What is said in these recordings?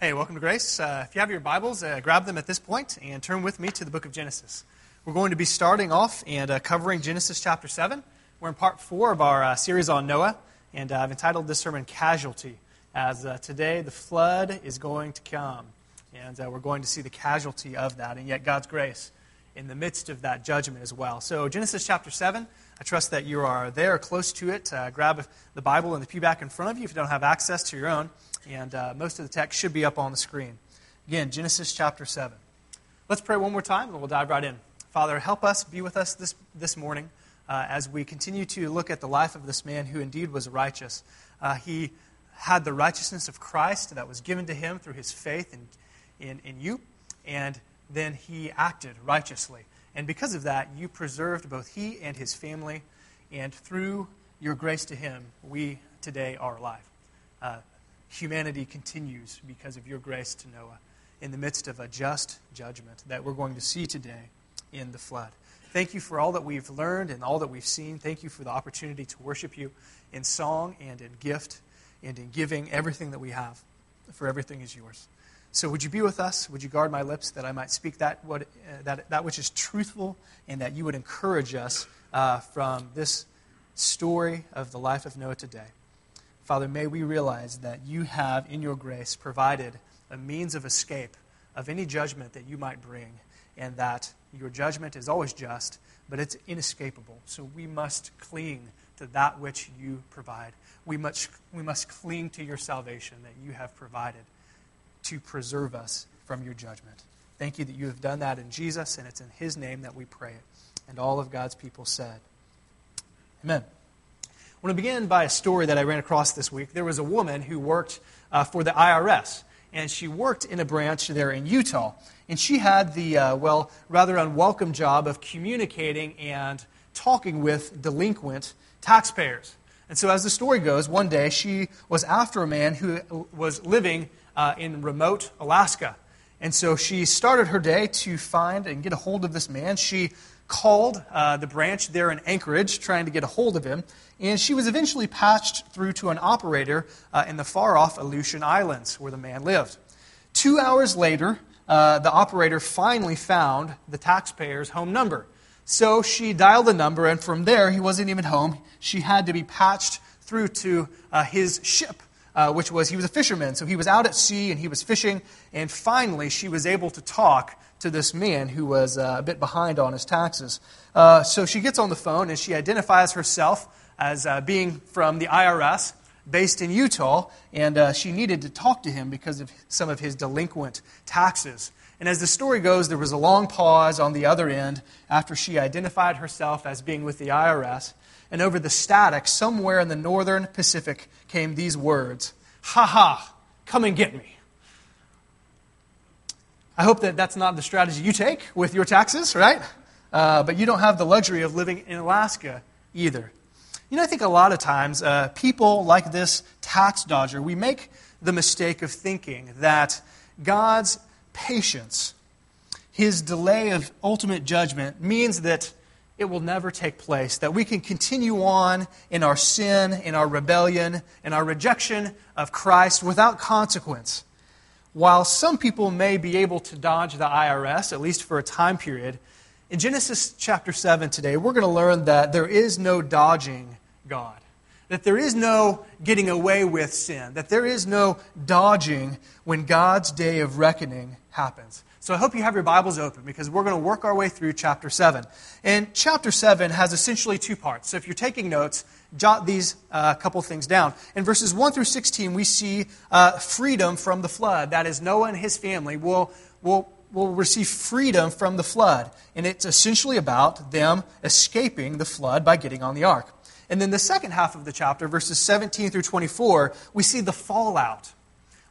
Hey, welcome to Grace. Uh, if you have your Bibles, uh, grab them at this point and turn with me to the book of Genesis. We're going to be starting off and uh, covering Genesis chapter 7. We're in part 4 of our uh, series on Noah, and uh, I've entitled this sermon Casualty, as uh, today the flood is going to come, and we're going to see the casualty of that, and yet God's grace in the midst of that judgment as well. So, Genesis chapter 7. I trust that you are there, close to it. grab the Bible in the pew back in front of you if you don't have access to your own and uh, most of the text should be up on the screen. Again, Genesis chapter 7. Let's pray one more time, and we'll dive right in. Father, help us, be with us this, this morning uh, as we continue to look at the life of this man who indeed was righteous. Uh, he had the righteousness of Christ that was given to him through his faith in, in, in you, and then he acted righteously. And because of that, you preserved both he and his family, and through your grace to him, we today are alive. Uh, humanity continues because of your grace to Noah in the midst of a just judgment that we're going to see today in the flood. Thank you for all that we've learned and all that we've seen. Thank you for the opportunity to worship you in song and in gift and in giving everything that we have, for everything is yours. So would you be with us? Would you guard my lips that I might speak that, what, uh, that, that which is truthful and that you would encourage us uh, from this story of the life of Noah today? Father, may we realize that you have, in your grace, provided a means of escape of any judgment that you might bring, and that your judgment is always just, but it's inescapable. So we must cling to that which you provide. We must, we must cling to your salvation that you have provided to preserve us from your judgment. Thank you that you have done that in Jesus, and it's in his name that we pray it. And all of God's people said, Amen. I want to begin by a story that I ran across this week. There was a woman who worked uh, for the IRS, and she worked in a branch there in Utah. And she had the, uh, well, rather unwelcome job of communicating and talking with delinquent taxpayers. And so, as the story goes, one day she was after a man who was living uh, in remote Alaska. And so she started her day to find and get a hold of this man. She called uh, the branch there in Anchorage, trying to get a hold of him, and she was eventually patched through to an operator uh, in the far off Aleutian Islands where the man lived. Two hours later, uh, the operator finally found the taxpayer's home number. So she dialed the number, and from there, he wasn't even home. She had to be patched through to uh, his ship. Uh, which was he was a fisherman, so he was out at sea and he was fishing, and finally she was able to talk to this man who was uh, a bit behind on his taxes. Uh, so she gets on the phone and she identifies herself as uh, being from the IRS based in Utah, and uh, she needed to talk to him because of some of his delinquent taxes. And as the story goes, there was a long pause on the other end after she identified herself as being with the IRS. And over the static, somewhere in the northern Pacific, came these words Ha ha, come and get me. I hope that that's not the strategy you take with your taxes, right? Uh, but you don't have the luxury of living in Alaska either. You know, I think a lot of times uh, people like this tax dodger, we make the mistake of thinking that God's patience, his delay of ultimate judgment, means that it will never take place, that we can continue on in our sin, in our rebellion, in our rejection of Christ without consequence. While some people may be able to dodge the IRS, at least for a time period, in Genesis chapter 7 today, we're going to learn that there is no dodging God. That there is no getting away with sin. That there is no dodging when God's day of reckoning happens. So I hope you have your Bibles open because we're going to work our way through chapter 7. And chapter 7 has essentially two parts. So if you're taking notes, jot these uh, couple things down. In verses 1 through 16, we see uh, freedom from the flood. That is, Noah and his family will, will, will receive freedom from the flood. And it's essentially about them escaping the flood by getting on the ark. And then the second half of the chapter, verses 17 through 24, we see the fallout.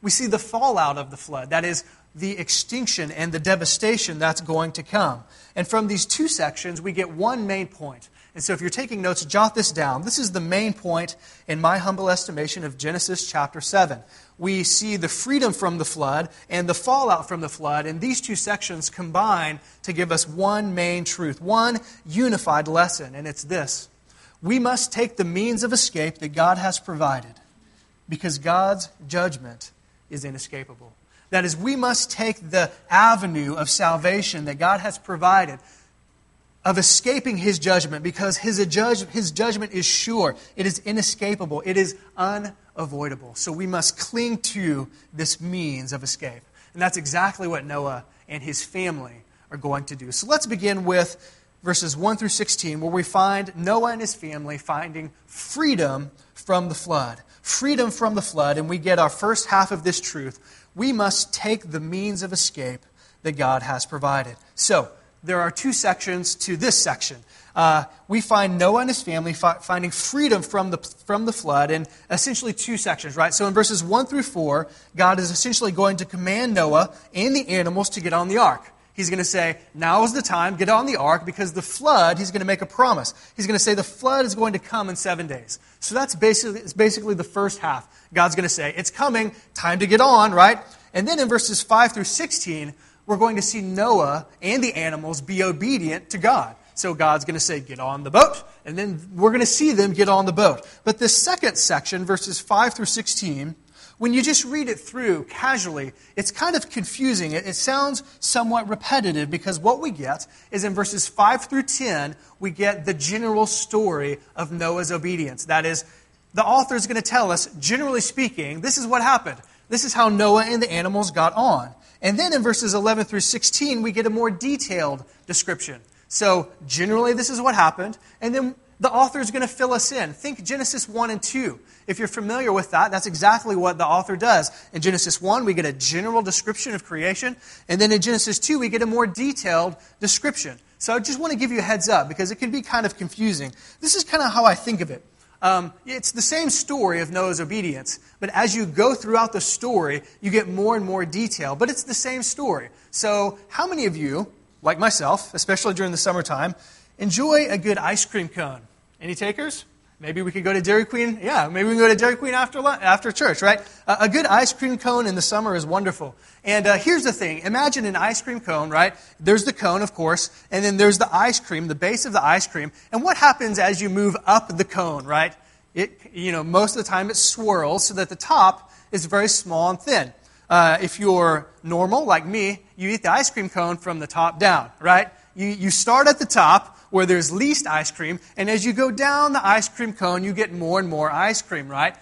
We see the fallout of the flood. That is, the extinction and the devastation that's going to come. And from these two sections, we get one main point. And so if you're taking notes, jot this down. This is the main point, in my humble estimation, of Genesis chapter 7. We see the freedom from the flood and the fallout from the flood, and these two sections combine to give us one main truth, one unified lesson, and it's this. We must take the means of escape that God has provided because God's judgment is inescapable. That is, we must take the avenue of salvation that God has provided of escaping his judgment because his, his judgment is sure, it is inescapable, it is unavoidable. So we must cling to this means of escape. And that's exactly what Noah and his family are going to do. So let's begin with verses 1 through 16, where we find Noah and his family finding freedom from the flood. Freedom from the flood, and we get our first half of this truth. We must take the means of escape that God has provided. So, there are two sections to this section. Uh, we find Noah and his family fi- finding freedom from the, from the flood in essentially two sections, right? So in verses 1 through 4, God is essentially going to command Noah and the animals to get on the ark. He's going to say, now is the time, get on the ark, because the flood, he's going to make a promise. He's going to say the flood is going to come in seven days. So that's basically, it's basically the first half. God's going to say, it's coming, time to get on, right? And then in verses 5 through 16, we're going to see Noah and the animals be obedient to God. So God's going to say, get on the boat. And then we're going to see them get on the boat. But this second section, verses 5 through 16, when you just read it through casually, it's kind of confusing. It, it, sounds somewhat repetitive because what we get is in verses 5 through 10, we get the general story of Noah's obedience. That is, the author is going to tell us, generally speaking, this is what happened. This is how Noah and the animals got on. And then in verses 11 through 16, we get a more detailed description. So, generally, this is what happened. And then the author is going to fill us in. Think Genesis 1 and 2. If you're familiar with that, that's exactly what the author does. In Genesis 1, we get a general description of creation. And then in Genesis 2, we get a more detailed description. So I just want to give you a heads up because it can be kind of confusing. This is kind of how I think of it. Um, it's the same story of Noah's obedience, but as you go throughout the story, you get more and more detail. But it's the same story. So, how many of you, like myself, especially during the summertime, enjoy a good ice cream cone. Any takers? Maybe we could go to Dairy Queen. Yeah, maybe we can go to Dairy Queen after, after church, right? Uh, a good ice cream cone in the summer is wonderful. And uh, here's the thing imagine an ice cream cone, right? There's the cone, of course, and then there's the ice cream, the base of the ice cream. And what happens as you move up the cone, right? It, you know, most of the time it swirls so that the top is very small and thin. Uh, if you're normal, like me, you eat the ice cream cone from the top down, right? You, you start at the top where there's least ice cream, and as you go down the ice cream cone, you get more and more ice cream, right?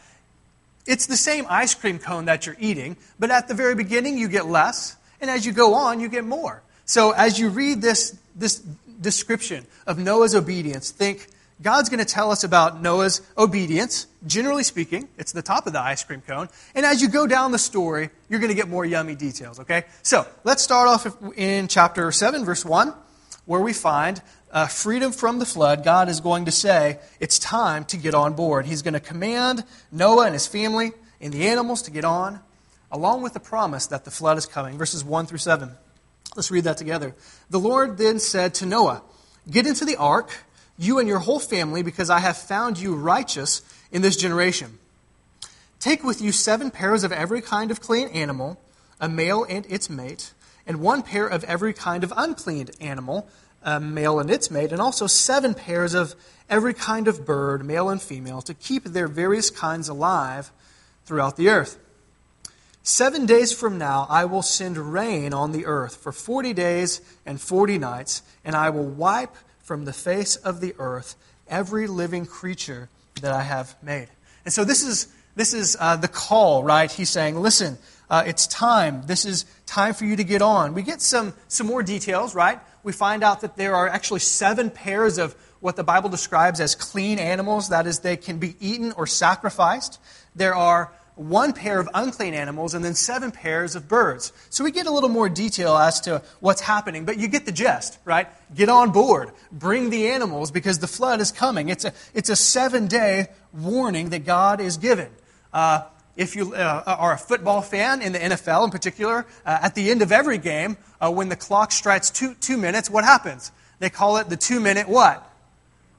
It's the same ice cream cone that you're eating, but at the very beginning, you get less, and as you go on, you get more. So as you read this, this description of Noah's obedience, think God's going to tell us about Noah's obedience, generally speaking. It's the top of the ice cream cone. And as you go down the story, you're going to get more yummy details, okay? So let's start off in chapter 7, verse 1, where we find uh, freedom from the flood, God is going to say, it's time to get on board. He's going to command Noah and his family and the animals to get on, along with the promise that the flood is coming. Verses 1 through 7. Let's read that together. The Lord then said to Noah, Get into the ark, you and your whole family, because I have found you righteous in this generation. Take with you seven pairs of every kind of clean animal, a male and its mate, and one pair of every kind of unclean animal a male and its mate, and also seven pairs of every kind of bird, male and female, to keep their various kinds alive throughout the earth. Seven days from now, I will send rain on the earth for forty days and forty nights, and I will wipe from the face of the earth every living creature that I have made. And so this is, this is uh, the call, right? He's saying, listen, uh, it's time. This is time for you to get on. We get some, some more details, right? we find out that there are actually seven pairs of what the Bible describes as clean animals. That is, they can be eaten or sacrificed. There are one pair of unclean animals and then seven pairs of birds. So we get a little more detail as to what's happening, but you get the gist, right? Get on board. Bring the animals because the flood is coming. It's a, it's a seven day warning that God is given. Uh, if you uh, are a football fan in the NFL in particular, uh, at the end of every game, uh, when the clock strikes two, two minutes, what happens? They call it the two minute what?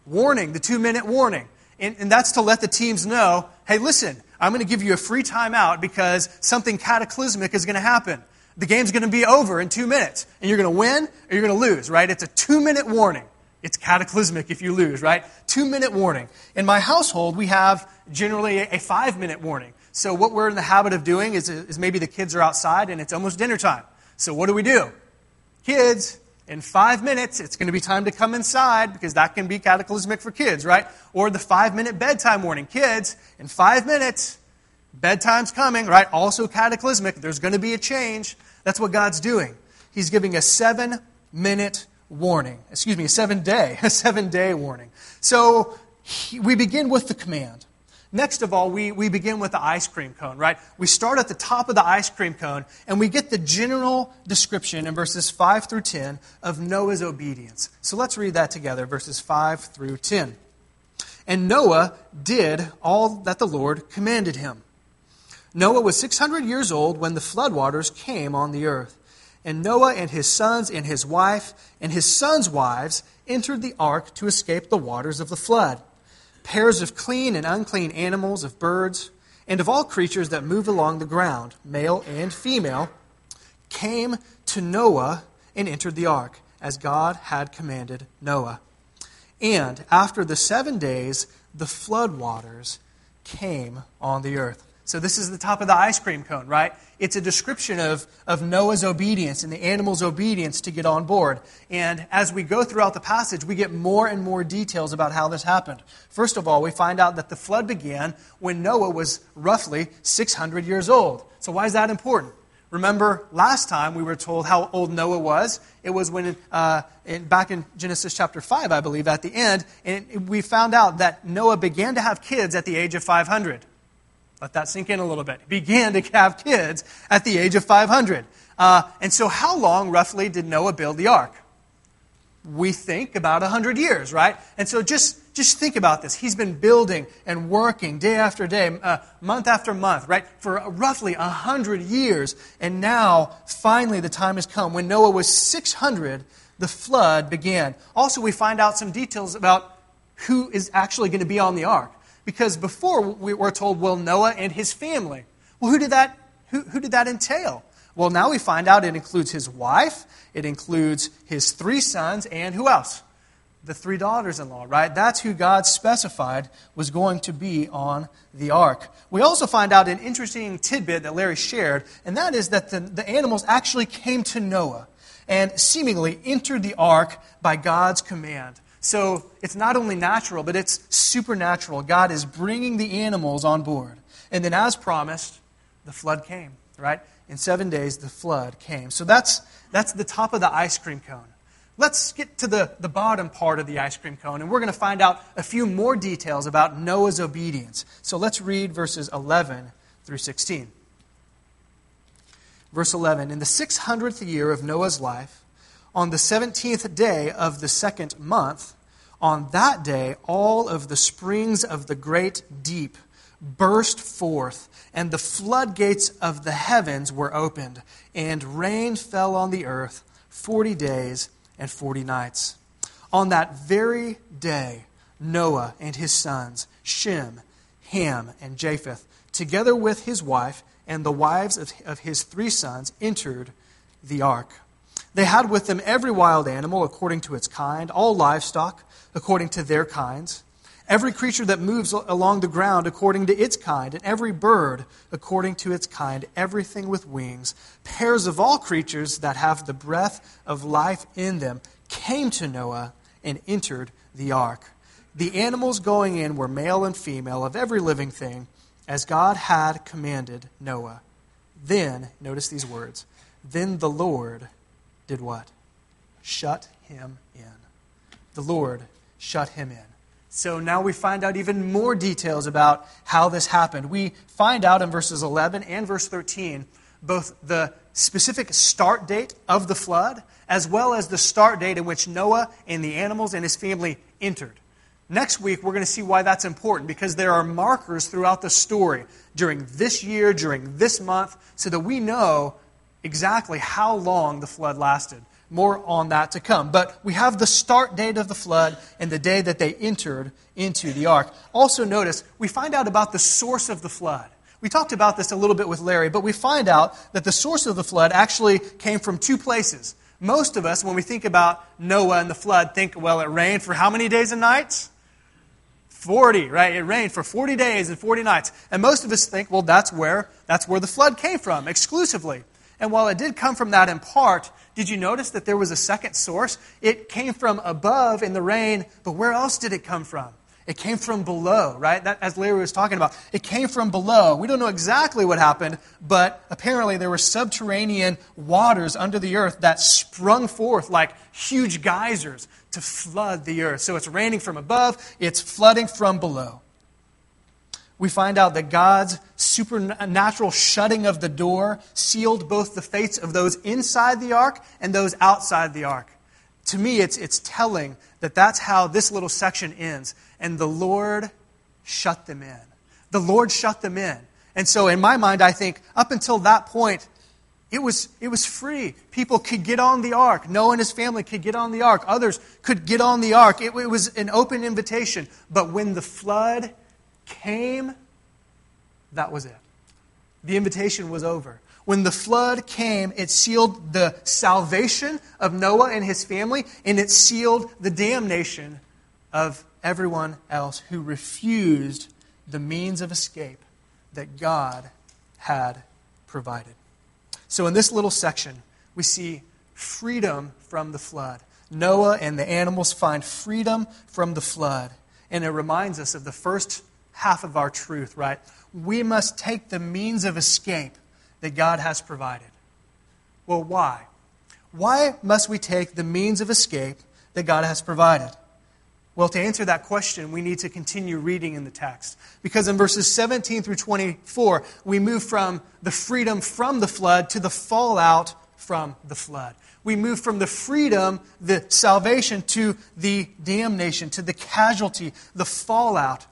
Warning, the two minute warning. And, and that's to let the teams know hey, listen, I'm going to give you a free timeout because something cataclysmic is going to happen. The game's going to be over in two minutes, and you're going to win or you're going to lose, right? It's a two minute warning. It's cataclysmic if you lose, right? Two minute warning. In my household, we have generally a five minute warning. So, what we're in the habit of doing is, is maybe the kids are outside and it's almost dinner time. So, what do we do? Kids, in five minutes, it's going to be time to come inside because that can be cataclysmic for kids, right? Or the five minute bedtime warning. Kids, in five minutes, bedtime's coming, right? Also cataclysmic. There's going to be a change. That's what God's doing. He's giving a seven minute warning. Excuse me, a seven day, a seven day warning. So he, we begin with the command. Next of all, we, we begin with the ice cream cone, right? We start at the top of the ice cream cone and we get the general description in verses 5 through 10 of Noah's obedience. So let's read that together, verses 5 through 10. And Noah did all that the Lord commanded him. Noah was 600 years old when the floodwaters came on the earth. And Noah and his sons and his wife and his sons' wives entered the ark to escape the waters of the flood pairs of clean and unclean animals, of birds, and of all creatures that move along the ground, male and female, came to Noah and entered the ark, as God had commanded Noah. And after the seven days, the flood waters came on the earth. So, this is the top of the ice cream cone, right? It's a description of, of Noah's obedience and the animal's obedience to get on board. And as we go throughout the passage, we get more and more details about how this happened. First of all, we find out that the flood began when Noah was roughly 600 years old. So, why is that important? Remember, last time we were told how old Noah was. It was when, uh, in, back in Genesis chapter 5, I believe, at the end, and we found out that Noah began to have kids at the age of 500. Let that sink in a little bit. He began to have kids at the age of 500. Uh, and so, how long roughly did Noah build the ark? We think about 100 years, right? And so, just, just think about this. He's been building and working day after day, uh, month after month, right? For roughly 100 years. And now, finally, the time has come. When Noah was 600, the flood began. Also, we find out some details about who is actually going to be on the ark. Because before we were told, well, Noah and his family. Well, who did that, who, who did that entail? Well, now we find out it includes his wife, it includes his three sons, and who else? The three daughters in law, right? That's who God specified was going to be on the ark. We also find out an interesting tidbit that Larry shared, and that is that the, the animals actually came to Noah and seemingly entered the ark by God's command. So it's not only natural, but it's supernatural. God is bringing the animals on board. And then, as promised, the flood came, right? In seven days, the flood came. So that's, that's the top of the ice cream cone. Let's get to the, the bottom part of the ice cream cone, and we're going to find out a few more details about Noah's obedience. So let's read verses 11 through 16. Verse 11 In the 600th year of Noah's life, on the 17th day of the second month, on that day, all of the springs of the great deep burst forth, and the floodgates of the heavens were opened, and rain fell on the earth forty days and forty nights. On that very day, Noah and his sons, Shem, Ham, and Japheth, together with his wife and the wives of, his three sons, entered the ark. They had with them every wild animal according to its kind, all livestock according to their kinds, every creature that moves along the ground according to its kind, and every bird according to its kind, everything with wings, pairs of all creatures that have the breath of life in them, came to Noah and entered the ark. The animals going in were male and female of every living thing, as God had commanded Noah. Then, notice these words, then the Lord did what? Shut him in. The Lord shut him in. So now we find out even more details about how this happened. We find out in verses 11 and verse 13 both the specific start date of the flood as well as the start date in which Noah and the animals and his family entered. Next week, we're going to see why that's important because there are markers throughout the story during this year, during this month, so that we know exactly how long the flood lasted. More on that to come. But we have the start date of the flood and the day that they entered into the ark. Also, notice we find out about the source of the flood. We talked about this a little bit with Larry, but we find out that the source of the flood actually came from two places. Most of us, when we think about Noah and the flood, think, well, it rained for how many days and nights? 40, right? It rained for 40 days and 40 nights. And most of us think, well, that's where, that's where the flood came from, exclusively. And while it did come from that in part, did you notice that there was a second source? It came from above in the rain, but where else did it come from? It came from below, right? That, as Larry was talking about, it came from below. We don't know exactly what happened, but apparently there were subterranean waters under the earth that sprung forth like huge geysers to flood the earth. So it's raining from above, it's flooding from below. We find out that God's supernatural shutting of the door sealed both the fates of those inside the ark and those outside the ark. To me, it's, it's telling that that's how this little section ends. And the Lord shut them in. The Lord shut them in. And so, in my mind, I think up until that point, it was, it was free. People could get on the ark. Noah and his family could get on the ark. Others could get on the ark. It, it was an open invitation. But when the flood came, that was it. The invitation was over. When the flood came, it sealed the salvation of Noah and his family, and it sealed the damnation of everyone else who refused the means of escape that God had provided. So, in this little section, we see freedom from the flood. Noah and the animals find freedom from the flood. And it reminds us of the first half of our truth, right? We must take the means of escape that God has provided. Well, why? Why must we take the means of escape that God has provided? Well, to answer that question, we need to continue reading in the text. Because in verses 17 through 24, we move from the freedom from the flood to the fallout from the flood. We move from the freedom, the salvation, to the damnation, to the casualty, the fallout.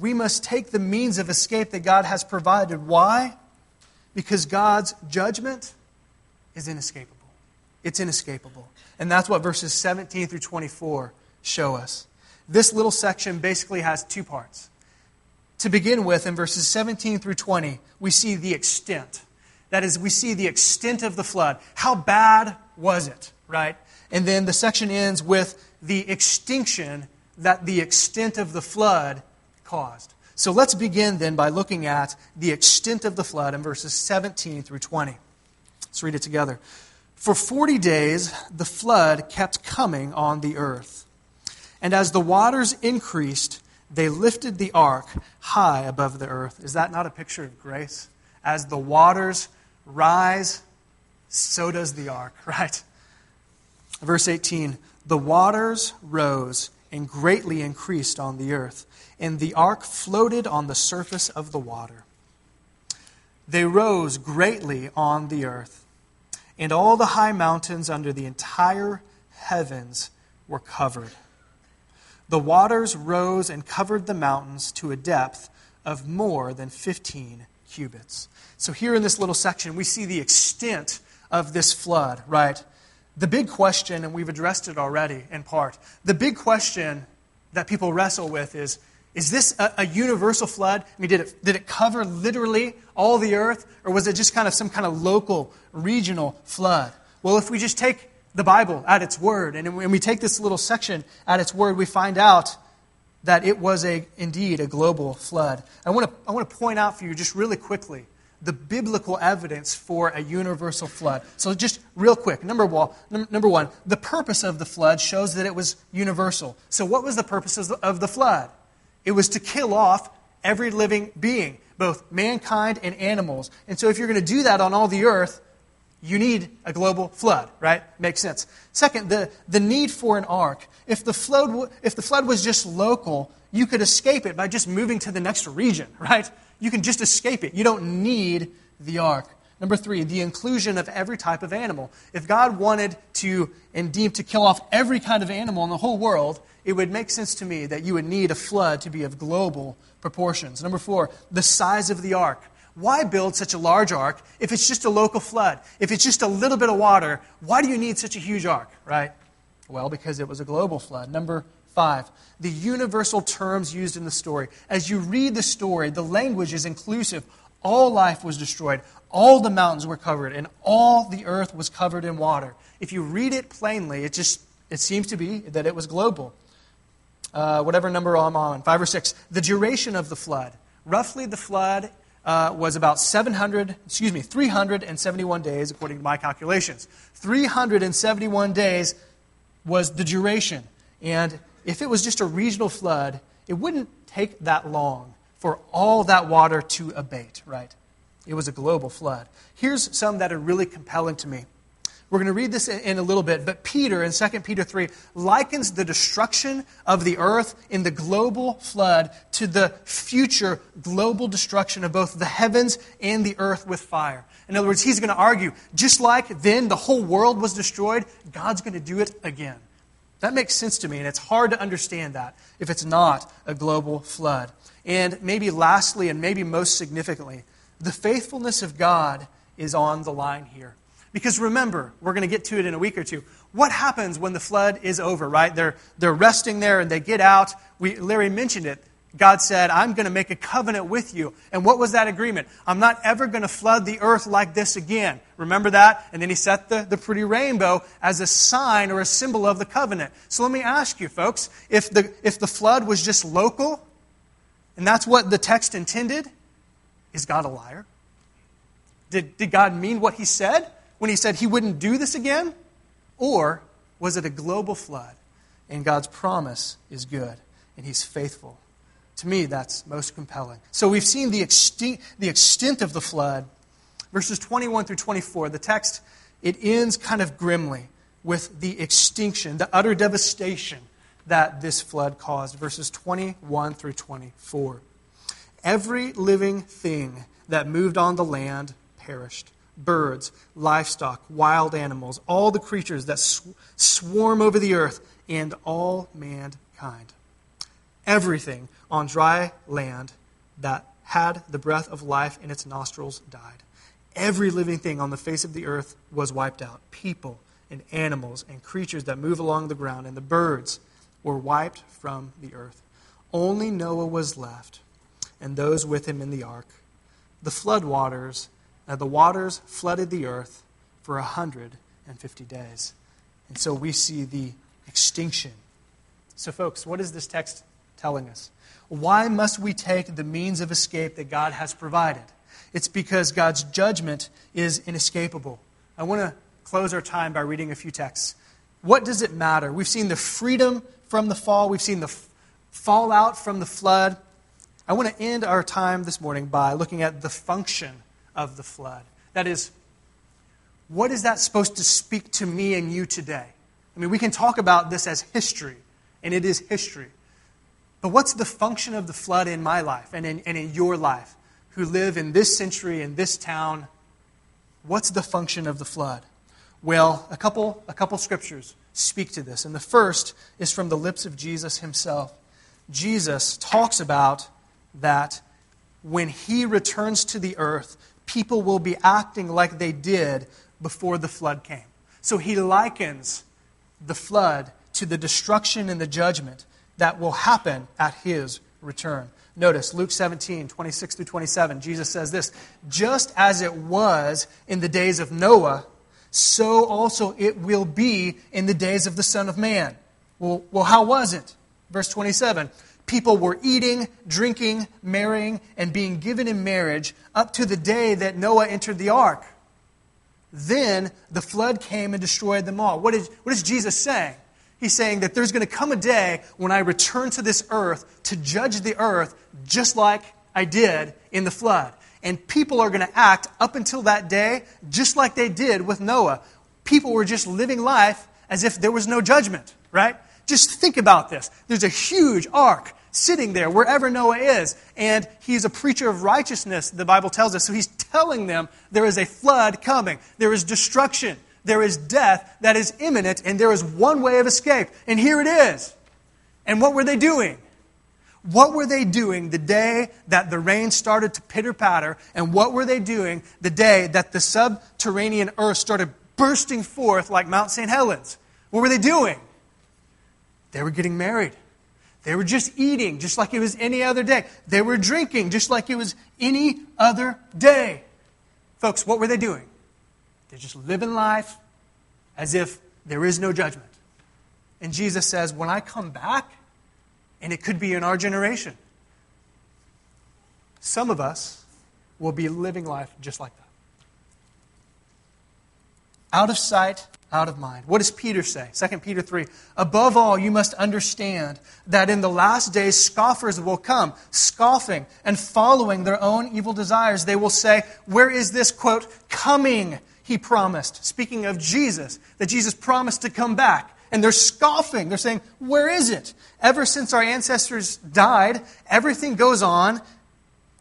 We must take the means of escape that God has provided. Why? Because God's judgment is inescapable. It's inescapable. And that's what verses 17 through 24 show us. This little section basically has two parts. To begin with, in verses 17 through 20, we see the extent. That is, we see the extent of the flood. How bad was it, right? And then the section ends with the extinction that the extent of the flood caused. So let's begin then by looking at the extent of the flood in verses 17 through 20. Let's read it together. For 40 days, the flood kept coming on the earth. And as the waters increased, they lifted the ark high above the earth. Is that not a picture of grace? As the waters rise, so does the ark, right? Verse 18 The waters rose and greatly increased on the earth, and the ark floated on the surface of the water. They rose greatly on the earth, and all the high mountains under the entire heavens were covered. The waters rose and covered the mountains to a depth of more than 15 cubits. So, here in this little section, we see the extent of this flood, right? The big question, and we've addressed it already in part, the big question that people wrestle with is is this a, a, universal flood? I mean, did it, did it cover literally all the earth, or was it just kind of some kind of local, regional flood? Well, if we just take the Bible at its word. And when we take this little section at its word, we find out that it was a, indeed a global flood. I want, to, I want to point out for you just really quickly the biblical evidence for a universal flood. So, just real quick, number one, number one, the purpose of the flood shows that it was universal. So, what was the purpose of the flood? It was to kill off every living being, both mankind and animals. And so, if you're going to do that on all the earth, you need a global flood, right? Makes sense. Second, the, the need for an ark. If the, flood, if the flood was just local, you could escape it by just moving to the next region, right? You can just escape it. You don't need the ark. Number three, the inclusion of every type of animal. If God wanted to and deemed to kill off every kind of animal in the whole world, it would make sense to me that you would need a flood to be of global proportions. Number four, the size of the ark. Why build such a large ark if it's just a local flood? If it's just a little bit of water, why do you need such a huge ark, right? Well, because it was a global flood. Number five, the universal terms used in the story. As you read the story, the language is inclusive. all life was destroyed, all the mountains were covered, and all the earth was covered in water. If you read it plainly, it just it seems to be that it was global. Uh, whatever number I'm on, five or six. The duration of the flood. Roughly, the flood uh, was about 700, excuse me, 371 days, according to my calculations. 371 days was the duration. And if it was just a regional flood, it wouldn't take that long for all that water to abate, right? It was a global flood. Here's some that are really compelling to me. We're going to read this in a little bit, but Peter in 2 Peter 3 likens the destruction of the earth in the global flood to the future global destruction of both the heavens and the earth with fire. In other words, he's going to argue just like then the whole world was destroyed, God's going to do it again. That makes sense to me, and it's hard to understand that if it's not a global flood. And maybe lastly, and maybe most significantly, the faithfulness of God is on the line here. Because remember, we're going to get to it in a week or two. What happens when the flood is over, right? They're, they're resting there and they get out. We, Larry mentioned it. God said, I'm going to make a covenant with you. And what was that agreement? I'm not ever going to flood the earth like this again. Remember that? And then he set the, the pretty rainbow as a sign or a symbol of the covenant. So let me ask you, folks, if the, if the flood was just local, and that's what the text intended, is God a liar? Did, did God mean what he said? when he said he wouldn't do this again? Or was it a global flood and God's promise is good and he's faithful? To me, that's most compelling. So we've seen the extent, the extent of the flood. Verses 21 through 24, the text, it ends kind of grimly with the extinction, the utter devastation that this flood caused. Verses 21 through 24. Every living thing that moved on the land perished birds, livestock, wild animals, all the creatures that sw- swarm over the earth, and all mankind. Everything on dry land that had the breath of life in its nostrils died. Every living thing on the face of the earth was wiped out people and animals and creatures that move along the ground, and the birds were wiped from the earth. Only Noah was left, and those with him in the ark. The flood waters now the waters flooded the earth for 150 days. And so we see the extinction. So, folks, what is this text telling us? Why must we take the means of escape that God has provided? It's because God's judgment is inescapable. I want to close our time by reading a few texts. What does it matter? We've seen the freedom from the fall, we've seen the fallout from the flood. I want to end our time this morning by looking at the function of the flood. That is, what is that supposed to speak to me and you today? I mean, we can talk about this as history, and it is history. But what's the function of the flood in my life and in, and in your life, who live in this century, in this town? What's the function of the flood? Well, a couple, a couple scriptures speak to this. And the first is from the lips of Jesus himself. Jesus talks about that when he returns to the earth, people will be acting like they did before the flood came. So he likens the flood to the destruction and the judgment that will happen at his return. Notice Luke 17, 26 through 27. Jesus says this Just as it was in the days of Noah, so also it will be in the days of the Son of Man. Well, well how was it? Verse 27 people were eating, drinking, marrying, and being given in marriage up to the day that Noah entered the ark. Then the flood came and destroyed them all. What is, what is Jesus saying? He's saying that there's going to come a day when I return to this earth to judge the earth just like I did in the flood. And people are going to act up until that day just like they did with Noah. People were just living life as if there was no judgment, right? Just think about this. There's a huge ark sitting there wherever Noah is, and he's a preacher of righteousness, the Bible tells us. So he's telling them there is a flood coming, there is destruction, there is death that is imminent, and there is one way of escape. And here it is. And what were they doing? What were they doing the day that the rain started to pitter patter? And what were they doing the day that the subterranean earth started bursting forth like Mount St. Helens? What were they doing? They were getting married. They were just eating, just like it was any other day. They were drinking, just like it was any other day. Folks, what were they doing? They're just living life as if there is no judgment. And Jesus says, When I come back, and it could be in our generation, some of us will be living life just like that. Out of sight, out of mind. What does Peter say? 2 Peter 3 Above all, you must understand that in the last days scoffers will come, scoffing and following their own evil desires. They will say, Where is this, quote, coming he promised? Speaking of Jesus, that Jesus promised to come back. And they're scoffing. They're saying, Where is it? Ever since our ancestors died, everything goes on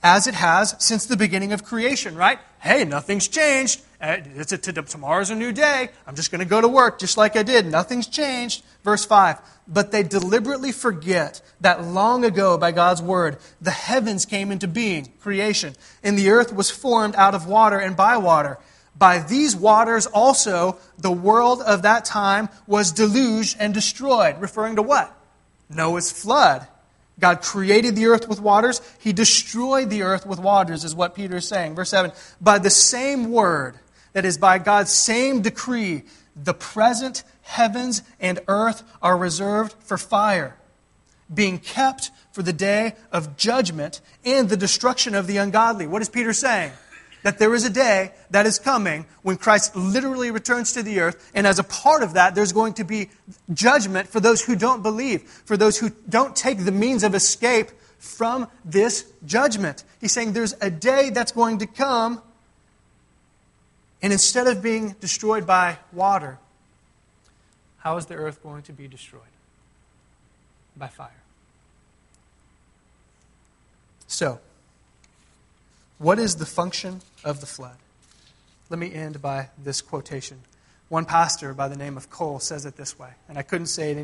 as it has since the beginning of creation, right? Hey, nothing's changed. Uh, it's a, tomorrow's a new day. I'm just going to go to work just like I did. Nothing's changed. Verse 5. But they deliberately forget that long ago, by God's word, the heavens came into being, creation, and the earth was formed out of water and by water. By these waters also, the world of that time was deluged and destroyed. Referring to what? Noah's flood. God created the earth with waters. He destroyed the earth with waters, is what Peter is saying. Verse 7 By the same word, that is, by God's same decree, the present heavens and earth are reserved for fire, being kept for the day of judgment and the destruction of the ungodly. What is Peter saying? That there is a day that is coming when Christ literally returns to the earth, and as a part of that, there's going to be judgment for those who don't believe, for those who don't take the means of escape from this judgment. He's saying there's a day that's going to come, and instead of being destroyed by water, how is the earth going to be destroyed? By fire. So, what is the function of the flood? Let me end by this quotation. One pastor by the name of Cole says it this way, and I couldn't say it any